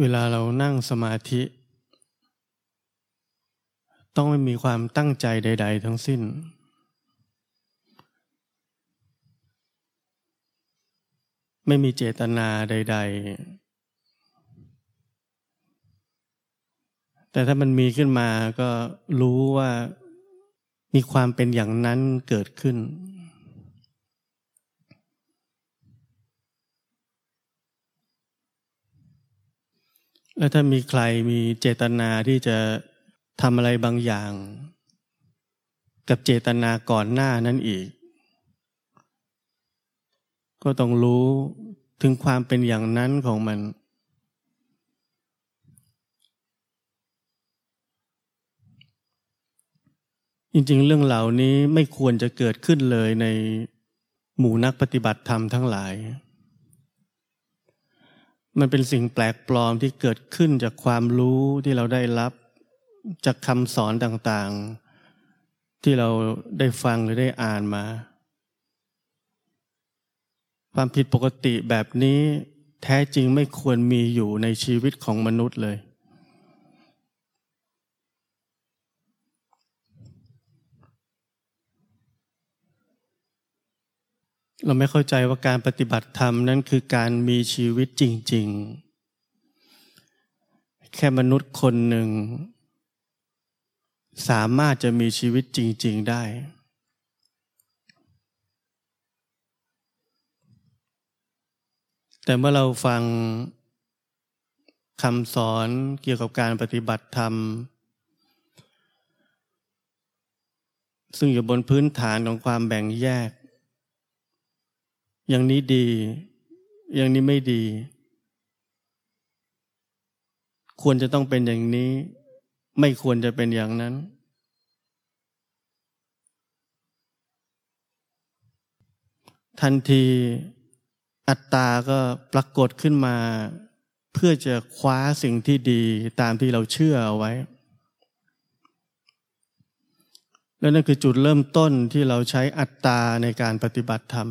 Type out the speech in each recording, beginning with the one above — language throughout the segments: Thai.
เวลาเรานั่งสมาธิ ต้องไม่มีความตั้งใจใด ๆ ทั้งสิ้น ไม่มีเจตนาใด ๆ แต่ถ้ามันมีขึ้นมาก็รู้ว่ามีความเป็นอย่างนั้นเกิดขึ้น แล้วถ้ามีใครมีเจตนาที่จะทำอะไรบางอย่าง กับเจตนาก่อนหน้านั้นอีก ก็ต้องรู้ถึงความเป็นอย่างนั้นของมัน จริงๆ เรื่องเหล่านี้ไม่ควรจะเกิดขึ้นเลยในหมู่นักปฏิบัติธรรมทั้งหลาย มันเป็นสิ่งแปลกปลอมที่เกิดขึ้นจากความรู้ที่เราได้รับ จากคำสอนต่างๆ ที่เราได้ฟังหรือได้อ่านมา ความผิดปกติแบบนี้แท้จริงไม่ควรมีอยู่ในชีวิตของมนุษย์เลย เราไม่เข้าใจว่าการปฏิบัติธรรมนั้นคือการมีชีวิตจริง ๆ แค่มนุษย์คนหนึ่ง สามารถจะมีชีวิตจริง ๆได้ แต่เมื่อเราฟังคำสอนเกี่ยวกับการปฏิบัติธรรม ซึ่งอยู่บนพื้นฐานของความแบ่งแยก อย่างนี้ดี อย่างนี้ไม่ดี ควรจะต้องเป็นอย่างนี้ ไม่ควรจะเป็นอย่างนั้น ทันทีอัตตาก็ปรากฏขึ้นมา เพื่อจะคว้าสิ่งที่ดีตามที่เราเชื่อเอาไว้ และนั่นคือจุดเริ่มต้นที่เราใช้อัตตาในการปฏิบัติธรรม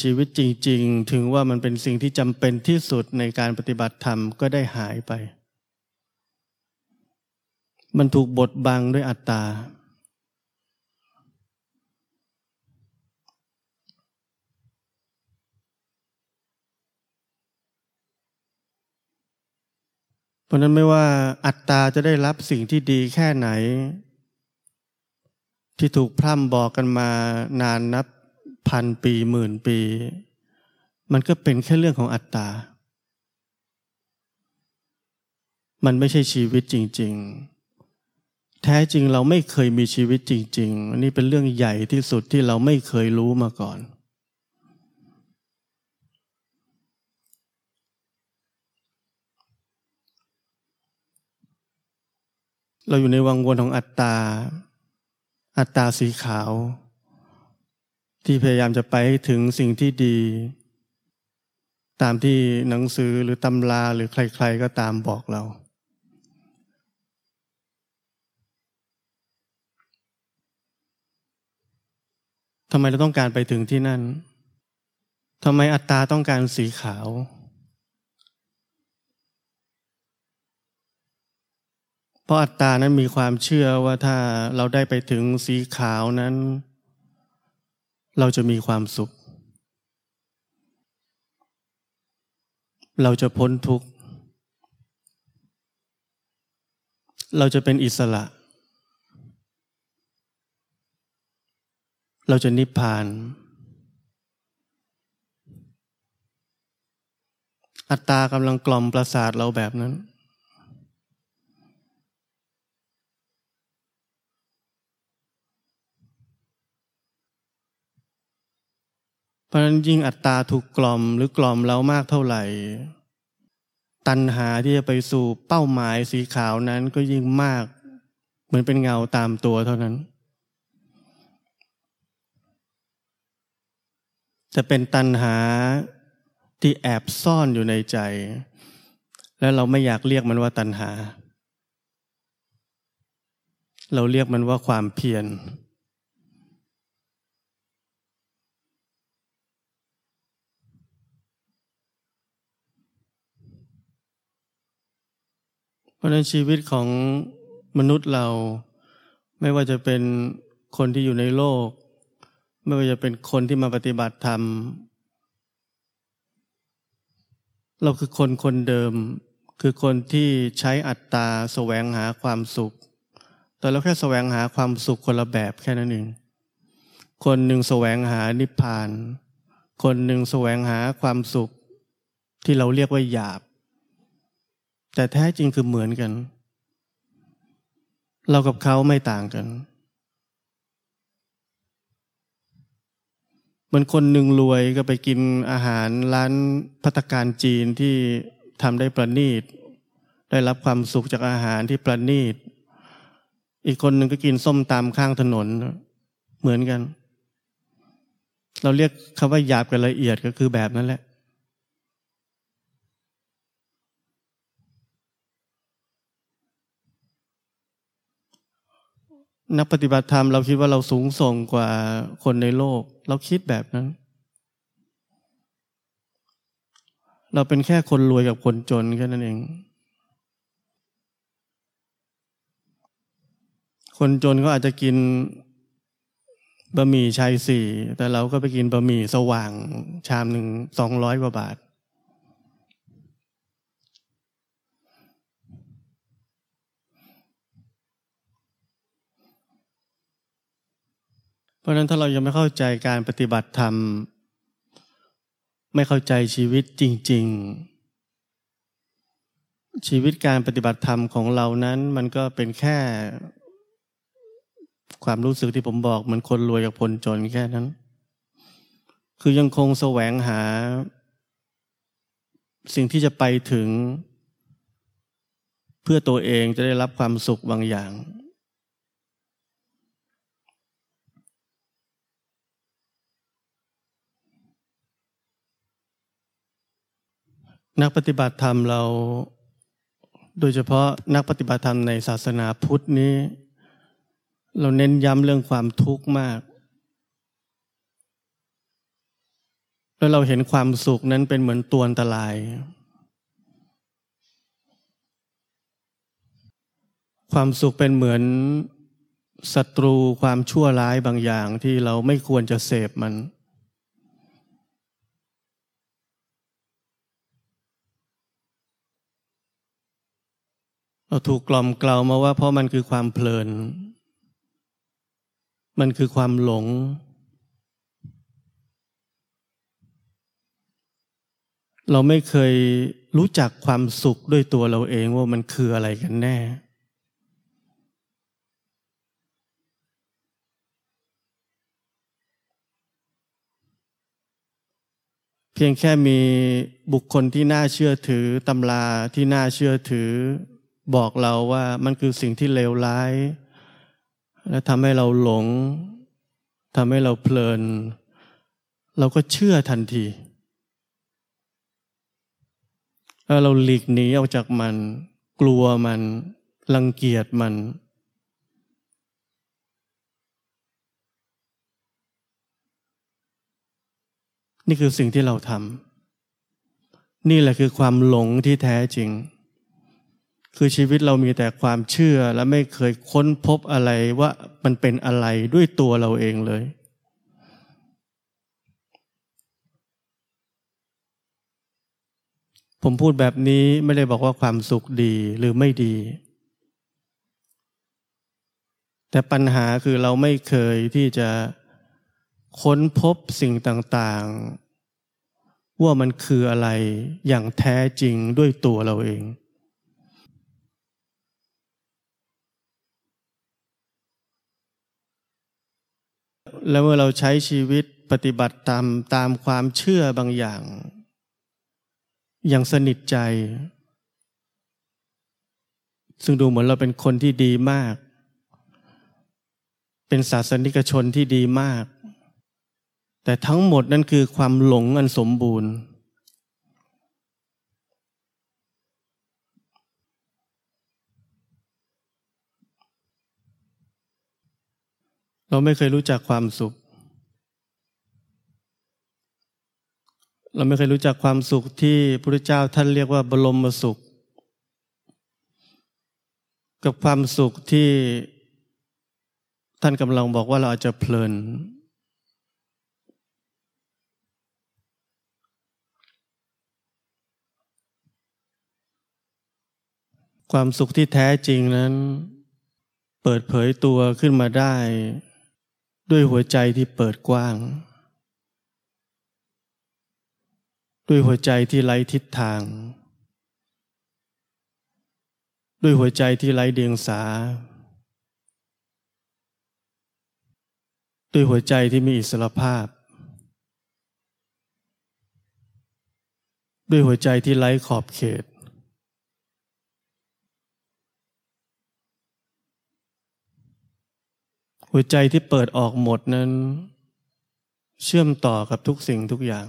ชีวิตจริง ๆ ถึงว่ามันเป็นสิ่งที่จำเป็นที่สุดในการปฏิบัติธรรมก็ได้หายไป มันถูกบดบังด้วยอัตตา เพราะนั้นไม่ว่าอัตตาจะได้รับสิ่งที่ดีแค่ไหน ที่ถูกพร่ำบอกกันมานานนับ พันปีหมื่นปี มันก็เป็นแค่เรื่องของอัตตา มันไม่ใช่ชีวิตจริง ๆ แท้จริงเราไม่เคยมีชีวิตจริง ๆ อันนี้เป็นเรื่องใหญ่ที่สุดที่เราไม่เคยรู้มาก่อน เราอยู่ในวังวนของอัตตา อัตตาสีขาว ที่พยายามจะไปถึงสิ่งที่ดี ตามที่หนังสือหรือตำราหรือใคร ๆ ก็ตามบอกเรา ทำไมเราต้องการไปถึงที่นั่น ทำไมอัตตาต้องการสีขาว เพราะอัตตานั้นมีความเชื่อว่าถ้าเราได้ไปถึงสีขาวนั้น เราจะมีความสุข เราจะพ้นทุกข์ เราจะเป็นอิสระ เราจะนิพพาน อัตตากำลังกล่อมประสาทเราแบบนั้น เพราะนั้นยิ่งอัตตาถูกกล่อมหรือกล่อมเรามากเท่าไหร่ ตัณหาที่จะไปสู่เป้าหมายสีขาวนั้นก็ยิ่งมาก เหมือนเป็นเงาตามตัวเท่านั้น จะเป็นตัณหาที่แอบซ่อนอยู่ในใจ และเราไม่อยากเรียกมันว่าตัณหา เราเรียกมันว่าความเพียร ราะฉะนั้นชีวิตของมนุษย์เรา ไม่ว่าจะเป็นคนที่อยู่ในโลก ไม่ว่าจะเป็นคนที่มาปฏิบัติธรรม เราคือคนคนเดิม คือคนที่ใช้อัตตาแสวงหาความสุข แต่เราแค่แสวงหาความสุขคนละแบบแค่นั้นเองคนหนึ่งแสวงหานิพพาน คนหนึ่งแสวงหาความสุข ที่เราเรียกว่าหยาบ แต่แท้จริงคือเหมือนกัน เรากับเขาไม่ต่างกันเหมือนคนหนึ่งรวยก็ไปกินอาหารร้านพัตการจีนที่ทำได้ประณีต ได้รับความสุขจากอาหารที่ประณีต อีกคนหนึ่งก็กินส้มตามข้างถนน เหมือนกัน เราเรียกคำว่าหยาบกับละเอียดก็คือแบบนั้นแหละ นักปฏิบัติธรรมเราคิดว่าเราสูงส่งกว่าคนในโลก เราคิดแบบนั้น เราเป็นแค่คนรวยกับคนจนแค่นั้นเอง คนจนก็อาจจะกินบะหมี่ชายสี่แต่เราก็ไปกินบะหมี่สว่างชามหนึ่งสองร้อยกว่าบาท เพราะนั้นถ้าเรายังไม่เข้าใจการปฏิบัติธรรม ไม่เข้าใจชีวิตจริง ๆ ชีวิตการปฏิบัติธรรมของเรานั้น มันก็เป็นแค่ ความรู้สึกที่ผมบอกเหมือนคนรวยกับคนจนแค่นั้น คือยังคงแสวงหา สิ่งที่จะไปถึง เพื่อตัวเองจะได้รับความสุขบางอย่าง นักปฏิบัติธรรมเรา โดยเฉพาะนักปฏิบัติธรรมในศาสนาพุทธนี้ เราเน้นย้ำเรื่องความทุกข์มาก แล้วเราเห็นความสุขนั้นเป็นเหมือนตัวอันตราย ความสุขเป็นเหมือนศัตรูความชั่วร้ายบางอย่างที่เราไม่ควรจะเสพมันเเราถูกกล่อมกล่าวมาว่า เพราะมันคือความเพลิน มันคือความหลง เราไม่เคยรู้จักความสุขด้วยตัวเราเองว่ามันคืออะไรกันแน่เพียงแค่มีบุคคลที่น่าเชื่อถือตำราที่น่าเชื่อถือ บอกเราว่ามันคือสิ่งที่เลวร้าย และทำให้เราหลงทำให้เราเพลิน เราก็เชื่อทันทีแล้วเราหลีกหนีออกจากมัน กลัวมันรังเกียจมัน นี่คือสิ่งที่เราทำนี่แหละคือความหลงที่แท้จริง คือชีวิตเรามีแต่ความเชื่อและไม่เคยค้นพบอะไรว่ามันเป็นอะไรด้วยตัวเราเองเลย ผมพูดแบบนี้ไม่ได้บอกว่าความสุขดีหรือไม่ดี แต่ปัญหาคือเราไม่เคยที่จะค้นพบสิ่งต่างๆ ว่ามันคืออะไรอย่างแท้จริงด้วยตัวเราเอง แล้วเมื่อเราใช้ชีวิตปฏิบัติตามตามความเชื่อบางอย่าง อย่างสนิทใจ ซึ่งดูเหมือนเราเป็นคนที่ดีมาก เป็นศาสนิกชนที่ดีมาก แต่ทั้งหมดนั่นคือความหลงอันสมบูรณ์ เราไม่เคยรู้จักความสุข เราไม่เคยรู้จักความสุขที่พระพุทธเจ้าท่านเรียกว่าบรมสุข กับความสุขที่ท่านกำลังบอกว่าเราอาจจะเพลิน ความสุขที่แท้จริงนั้น เปิดเผยตัวขึ้นมาได้ ด้วยหัวใจที่เปิดกว้าง ด้วยหัวใจที่ไร้ทิศทาง ด้วยหัวใจที่ไร้เดียงสา ด้วยหัวใจที่มีอิสรภาพ ด้วยหัวใจที่ไร้ขอบเขต หัวใจที่เปิดออกหมดนั้น เชื่อมต่อกับทุกสิ่งทุกอย่าง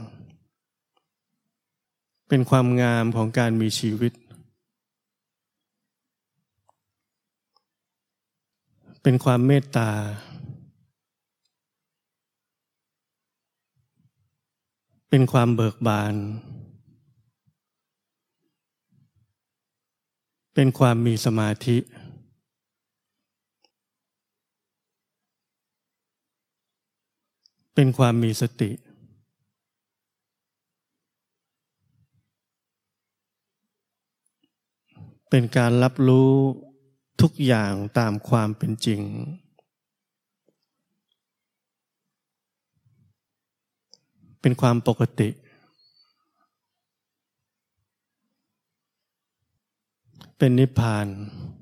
เป็นความงามของการมีชีวิต เป็นความเมตตา เป็นความเบิกบาน เป็นความมีสมาธิเเป็นความมีสติ เป็นการรับรู้ทุกอย่างตามความเป็นจริง เป็นความปกติ เป็นนิพพานเ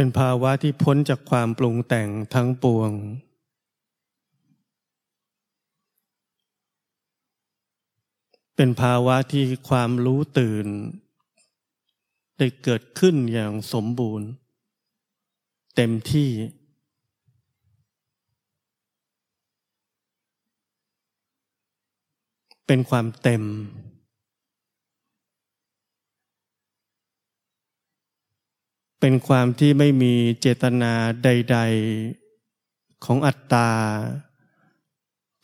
เป็นภาวะที่พ้นจากความปรุงแต่งทั้งปวง เป็นภาวะที่ความรู้ตื่น ได้เกิดขึ้นอย่างสมบูรณ์ เต็มที่ เป็นความเต็ม เป็นความที่ไม่มีเจตนาใด ๆของอัตตา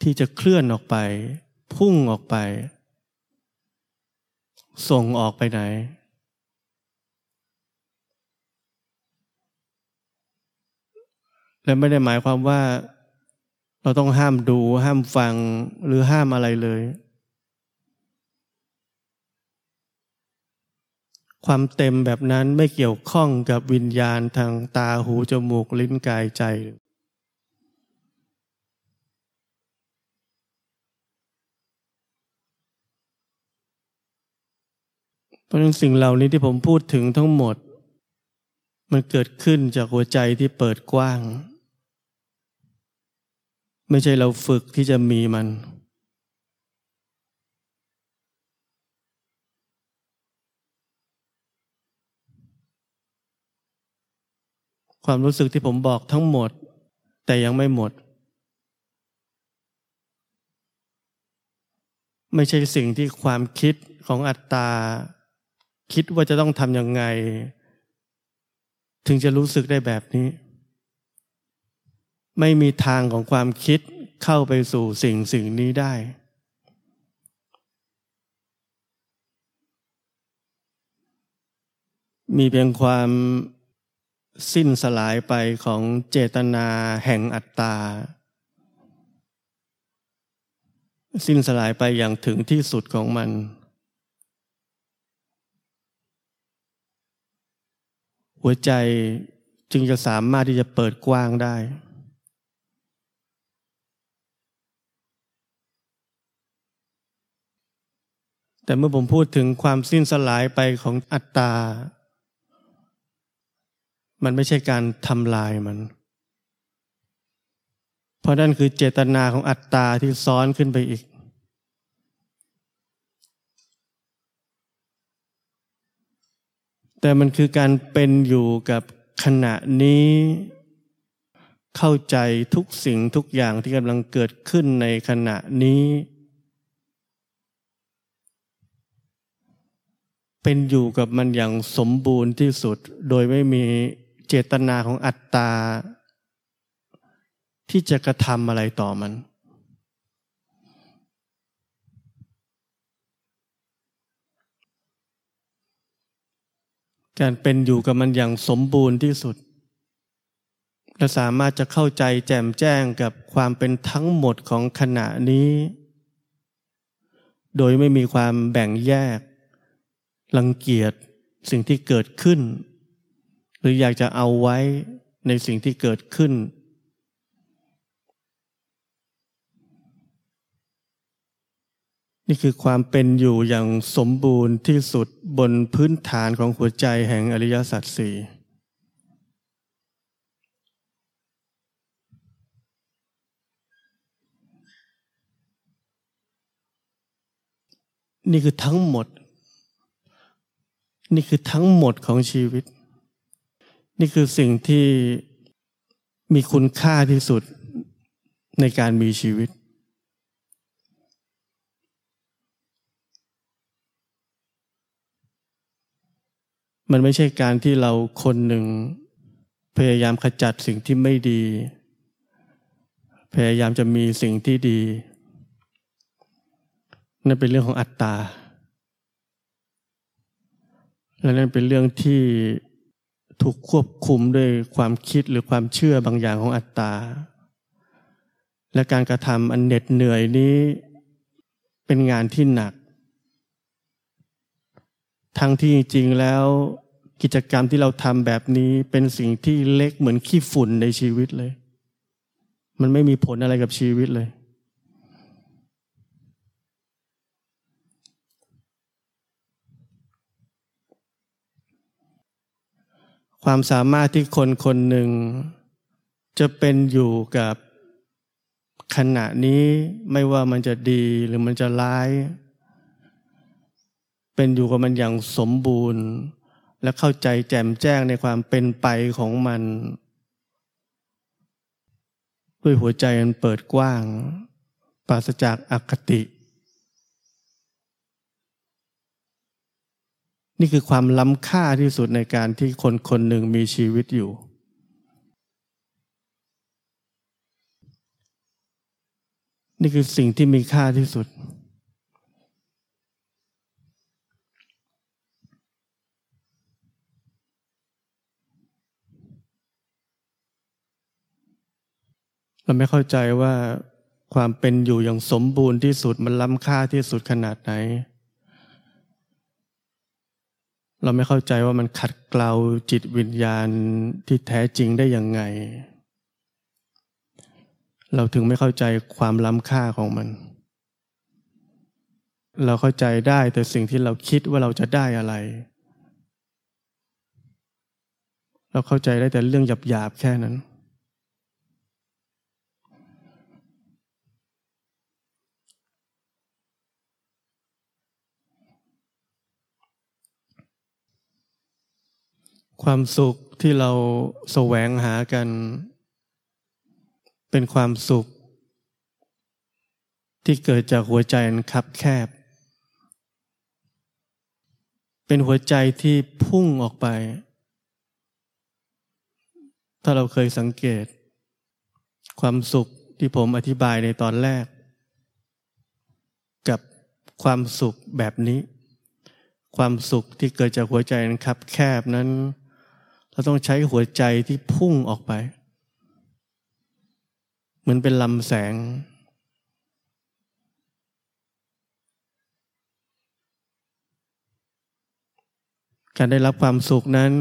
ที่จะเคลื่อนออกไป พุ่งออกไป ส่งออกไปไหน และไม่ได้หมายความว่า เราต้องห้ามดูห้ามฟังหรือห้ามอะไรเลย ความเต็มแบบนั้นไม่เกี่ยวข้องกับวิญญาณทางตาหูจมูกลิ้นกายใจ เพราะฉะนั้นสิ่งเหล่านี้ที่ผมพูดถึงทั้งหมด มันเกิดขึ้นจากหัวใจที่เปิดกว้าง ไม่ใช่เราฝึกที่จะมีมัน ความรู้สึกที่ผมบอกทั้งหมด แต่ยังไม่หมด ไม่ใช่สิ่งที่ความคิดของอัตตา คิดว่าจะต้องทำยังไง ถึงจะรู้สึกได้แบบนี้ ไม่มีทางของความคิดเข้าไปสู่สิ่งสิ่งนี้ได้ มีเพียงความ สิ้นสลายไปของเจตนาแห่งอัตตา สิ้นสลายไปอย่างถึงที่สุดของมัน หัวใจจึงจะสามารถที่จะเปิดกว้างได้ แต่เมื่อผมพูดถึงความสิ้นสลายไปของอัตตา มันไม่ใช่การทำลายมัน เพราะนั่นคือเจตนาของอัตตาที่ซ้อนขึ้นไปอีก แต่มันคือการเป็นอยู่กับขณะนี้เข้าใจทุกสิ่งทุกอย่างที่กำลังเกิดขึ้นในขณะนี้ เป็นอยู่กับมันอย่างสมบูรณ์ที่สุดโดยไม่มี เจตนาของอัตตา ที่จะกระทำอะไรต่อมัน การเป็นอยู่กับมันอย่างสมบูรณ์ที่สุด และสามารถจะเข้าใจแจ่มแจ้งกับความเป็นทั้งหมดของขณะนี้ โดยไม่มีความแบ่งแยกรังเกียจสิ่งที่เกิดขึ้น รืออยากจะเอาไว้ในสิ่งที่เกิดขึ้น นี่คือความเป็นอยู่อย่างสมบูรณ์ที่สุดบนพื้นฐานของหัวใจแห่งอริยสัจสี่นี่คือทั้งหมด นี่คือทั้งหมดของชีวิต นี่คือสิ่งที่มีคุณค่าที่สุดในการมีชีวิต มันไม่ใช่การที่เราคนหนึ่ง พยายามขจัดสิ่งที่ไม่ดี พยายามจะมีสิ่งที่ดี นั่นเป็นเรื่องของอัตตา และนั่นเป็นเรื่องที่ ถูกควบคุมด้วยความคิดหรือความเชื่อบางอย่างของอัตตา และการกระทำอันเหน็ดเหนื่อยนี้เป็นงานที่หนัก ทั้งที่จริงแล้วกิจกรรมที่เราทำแบบนี้เป็นสิ่งที่เล็กเหมือนขี้ฝุ่นในชีวิตเลย มันไม่มีผลอะไรกับชีวิตเลย ความสามารถที่คนคนหนึ่ง จะเป็นอยู่กับขณะนี้ไม่ว่ามันจะดีหรือมันจะร้าย เป็นอยู่กับมันอย่างสมบูรณ์ และเข้าใจแจ่มแจ้งในความเป็นไปของมัน ด้วยหัวใจมันเปิดกว้าง ปราศจากอคติ นี่คือความล้ำค่าที่สุดในการที่คนคนหนึ่งมีชีวิตอยู่ นี่คือสิ่งที่มีค่าที่สุด เราไม่เข้าใจว่าความเป็นอยู่อย่างสมบูรณ์ที่สุดมันล้ำค่าที่สุดขนาดไหน เราไม่เข้าใจว่ามันขัดเกลาจิตวิญญาณที่แท้จริงได้ยังไง เราถึงไม่เข้าใจความล้ำค่าของมัน เราเข้าใจได้แต่สิ่งที่เราคิดว่าเราจะได้อะไร เราเข้าใจได้แต่เรื่องหยาบๆแค่นั้น ความสุขที่เราแสวงหากัน เป็นความสุข ที่เกิดจากหัวใจอันคับแคบ เป็นหัวใจที่พุ่งออกไป ถ้าเราเคยสังเกต ความสุขที่ผมอธิบายในตอนแรก กับความสุขแบบนี้ ความสุขที่เกิดจากหัวใจอันคับแคบนั้น เราต้องใช้หัวใจที่พุ่งออกไป เหมือนเป็นลำแสง การได้รับความสุขนั้น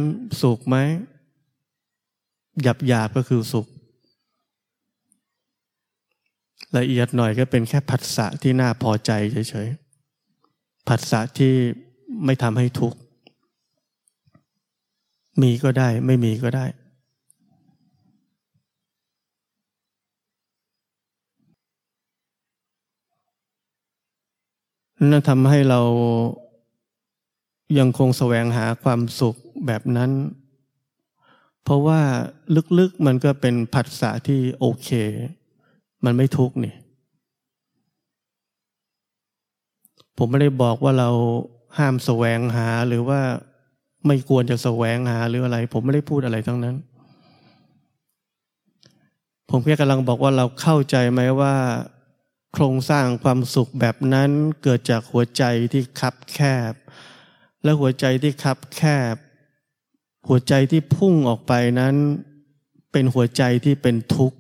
สุขไหมหยาบหยาบก็คือสุข ละเอียดหน่อยก็เป็นแค่ผัสสะที่น่าพอใจเฉยๆผัสสะที่ไม่ทำให้ทุกข์ มีก็ได้ ไม่มีก็ได้ นั่นทำให้เรายังคงแสวงหาความสุขแบบนั้น เพราะว่าลึกๆมันก็เป็นผัสสะที่โอเค มันไม่ทุกข์นี่ ผมไม่ได้บอกว่าเราห้ามแสวงหาหรือว่า ไม่ควรจะแสวงหาหรืออะไร ผมไม่ได้พูดอะไรทั้งนั้น ผมแค่กำลังบอกว่าเราเข้าใจไหมว่า โครงสร้างความสุขแบบนั้นเกิดจากหัวใจที่คับแคบ และหัวใจที่คับแคบ หัวใจที่พุ่งออกไปนั้น เป็นหัวใจที่เป็นทุกข์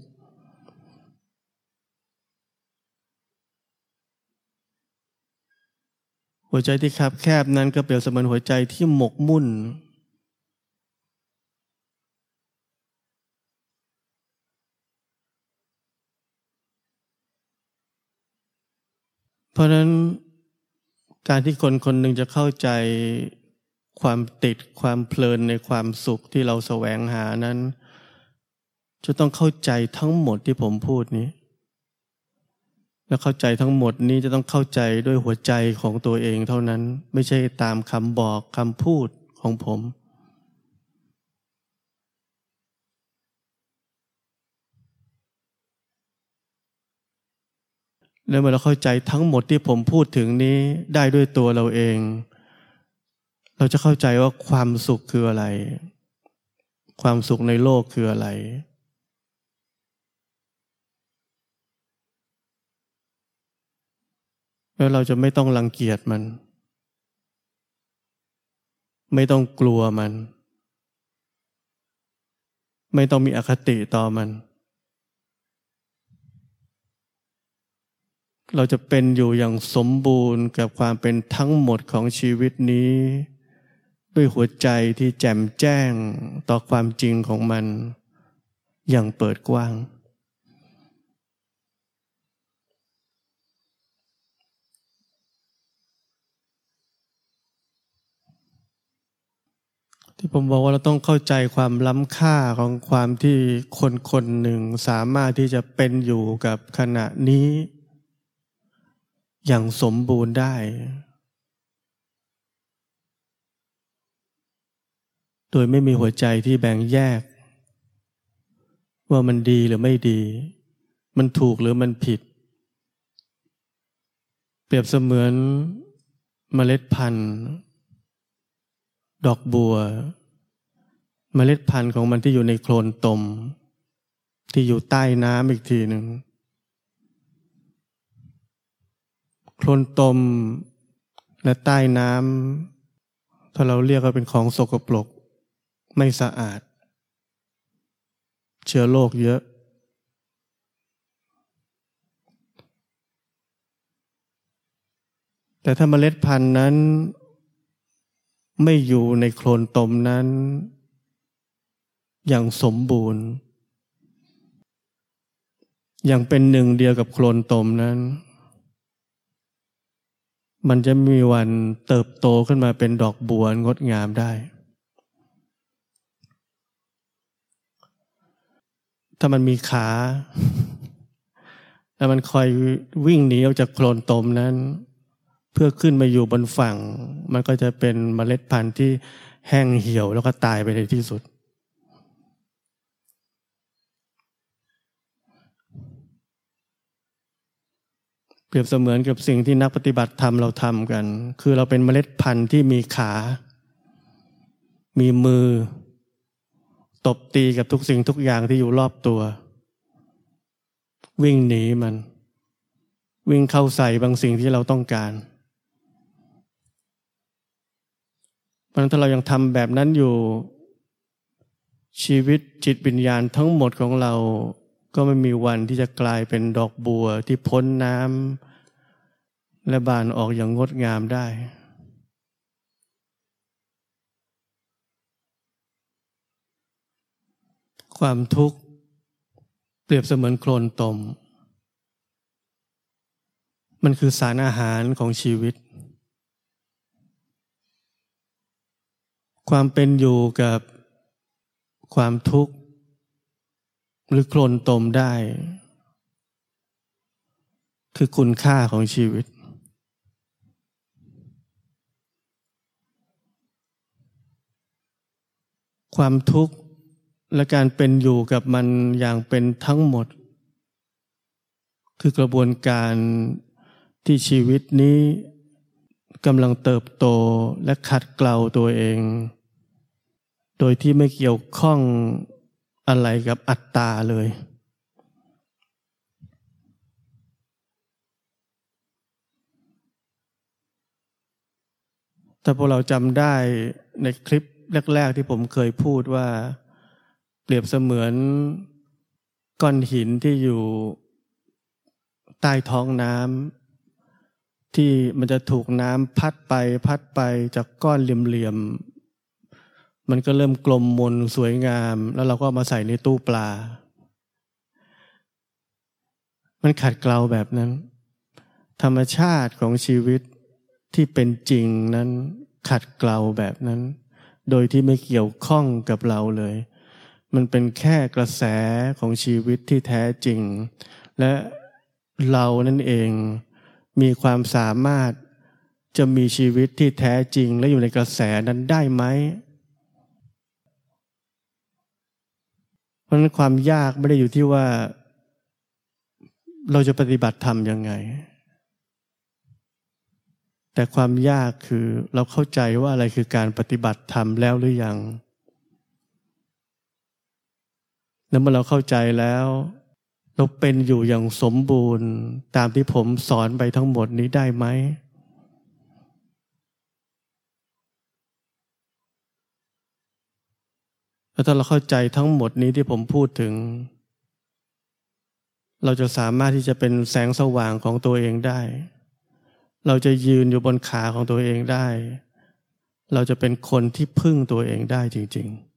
หัวใจที่คับแคบนั้นก็เปรียบเสมือนหัวใจที่หมกมุ่น เพราะนั้นการที่คนคนหนึ่งจะเข้าใจความติดความเพลินในความสุขที่เราแสวงหานั้น จะต้องเข้าใจทั้งหมดที่ผมพูดนี้ และเข้าใจทั้งหมดนี้จะต้องเข้าใจด้วยหัวใจของตัวเองเท่านั้น ไม่ใช่ตามคำบอกคำพูดของผม แล้วเมื่อเราเข้าใจทั้งหมดที่ผมพูดถึงนี้ได้ด้วยตัวเราเอง เราจะเข้าใจว่าความสุขคืออะไร ความสุขในโลกคืออะไร แล้วเราจะไม่ต้องรังเกียจมัน ไม่ต้องกลัวมัน ไม่ต้องมีอคติต่อมัน เราจะเป็นอยู่อย่างสมบูรณ์กับความเป็นทั้งหมดของชีวิตนี้ ด้วยหัวใจที่แจ่มแจ้งต่อความจริงของมัน อย่างเปิดกว้าง ที่ผมบอกว่าเราต้องเข้าใจความล้ำค่าของความที่คนคนหนึ่งสามารถที่จะเป็นอยู่กับขณะนี้ อย่างสมบูรณ์ได้ โดยไม่มีหัวใจที่แบ่งแยก ว่ามันดีหรือไม่ดี มันถูกหรือมันผิด เปรียบเสมือนเมล็ดพันธุ์ ดอกบัวเมล็ดพันธุ์ของมันที่อยู่ในโคลนตม ที่อยู่ใต้น้ำอีกทีหนึ่งโคลนตมและใต้น้ำถ้าเราเรียกว่าเป็นของสกปรกไม่สะอาด เชื้อโรคเยอะ แต่ถ้าเมล็ดพันธุ์นั้น ไม่อยู่ในโคลนตมนั้น อย่างสมบูรณ์ อย่างเป็นหนึ่งเดียวกับโคลนตมนั้น มันจะมีวันเติบโตขึ้นมาเป็นดอกบัวงดงามได้ ถ้ามันมีขาแล้วมันคอยวิ่งหนีออกจากโคลนตมนั้น เพื่อขึ้นมาอยู่บนฝั่ง มันก็จะเป็นเมล็ดพันธุ์ที่แห้งเหี่ยวแล้วก็ตายไปในที่สุด เปรียบเสมือนกับสิ่งที่นักปฏิบัติธรรมเราทำกัน คือเราเป็นเมล็ดพันธุ์ที่มีขา มีมือ ตบตีกับทุกสิ่งทุกอย่างที่อยู่รอบตัว วิ่งหนีมัน วิ่งเข้าใส่บางสิ่งที่เราต้องการ เพราะถ้าเรายังทำแบบนั้นอยู่ ชีวิตจิตวิญญาณทั้งหมดของเราก็ไม่มีวันที่จะกลายเป็นดอกบัวที่พ้นน้ำและบานออกอย่างงดงามได้ ความทุกข์เปรียบเสมือนโคลนตม มันคือสารอาหารของชีวิต ความเป็นอยู่กับความทุกข์ หรือโคลนตมได้ คือคุณค่าของชีวิต ความทุกข์และการเป็นอยู่กับมันอย่างเป็นทั้งหมด คือกระบวนการที่ชีวิตนี้ กำลังเติบโตและขัดเกลาตัวเอง โดยที่ไม่เกี่ยวข้องอะไรกับอัตตาเลยแต่พวกเราจำได้ในคลิปแรก ๆ ที่ผมเคยพูดว่า เปรียบเสมือนก้อนหินที่อยู่ใต้ท้องน้ำ ที่มันจะถูกน้ำพัดไปพัดไปจากก้อนเหลี่ยมๆมันก็เริ่มกลมมนสวยงาม แล้วเราก็มาใส่ในตู้ปลา มันขัดเกลาแบบนั้น ธรรมชาติของชีวิตที่เป็นจริงนั้นขัดเกลาแบบนั้น โดยที่ไม่เกี่ยวข้องกับเราเลย มันเป็นแค่กระแสของชีวิตที่แท้จริง และเรานั่นเอง มีความสามารถจะมีชีวิตที่แท้จริงและอยู่ในกระแสนั้นได้ไหม เพราะนั้นความยากไม่ได้อยู่ที่ว่า เราจะปฏิบัติธรรมยังไง แต่ความยากคือเราเข้าใจว่าอะไรคือการปฏิบัติธรรมแล้วหรือยัง แล้วเมื่อเราเข้าใจแล้ว เราเป็นอยู่อย่างสมบูรณ์ตามที่ผมสอนไปทั้งหมดนี้ได้ไหมแล้วถ้าเราเข้าใจทั้งหมดนี้ที่ผมพูดถึง เราจะสามารถที่จะเป็นแสงสว่างของตัวเองได้ เราจะยืนอยู่บนขาของตัวเองได้ เราจะเป็นคนที่พึ่งตัวเองได้จริง ๆ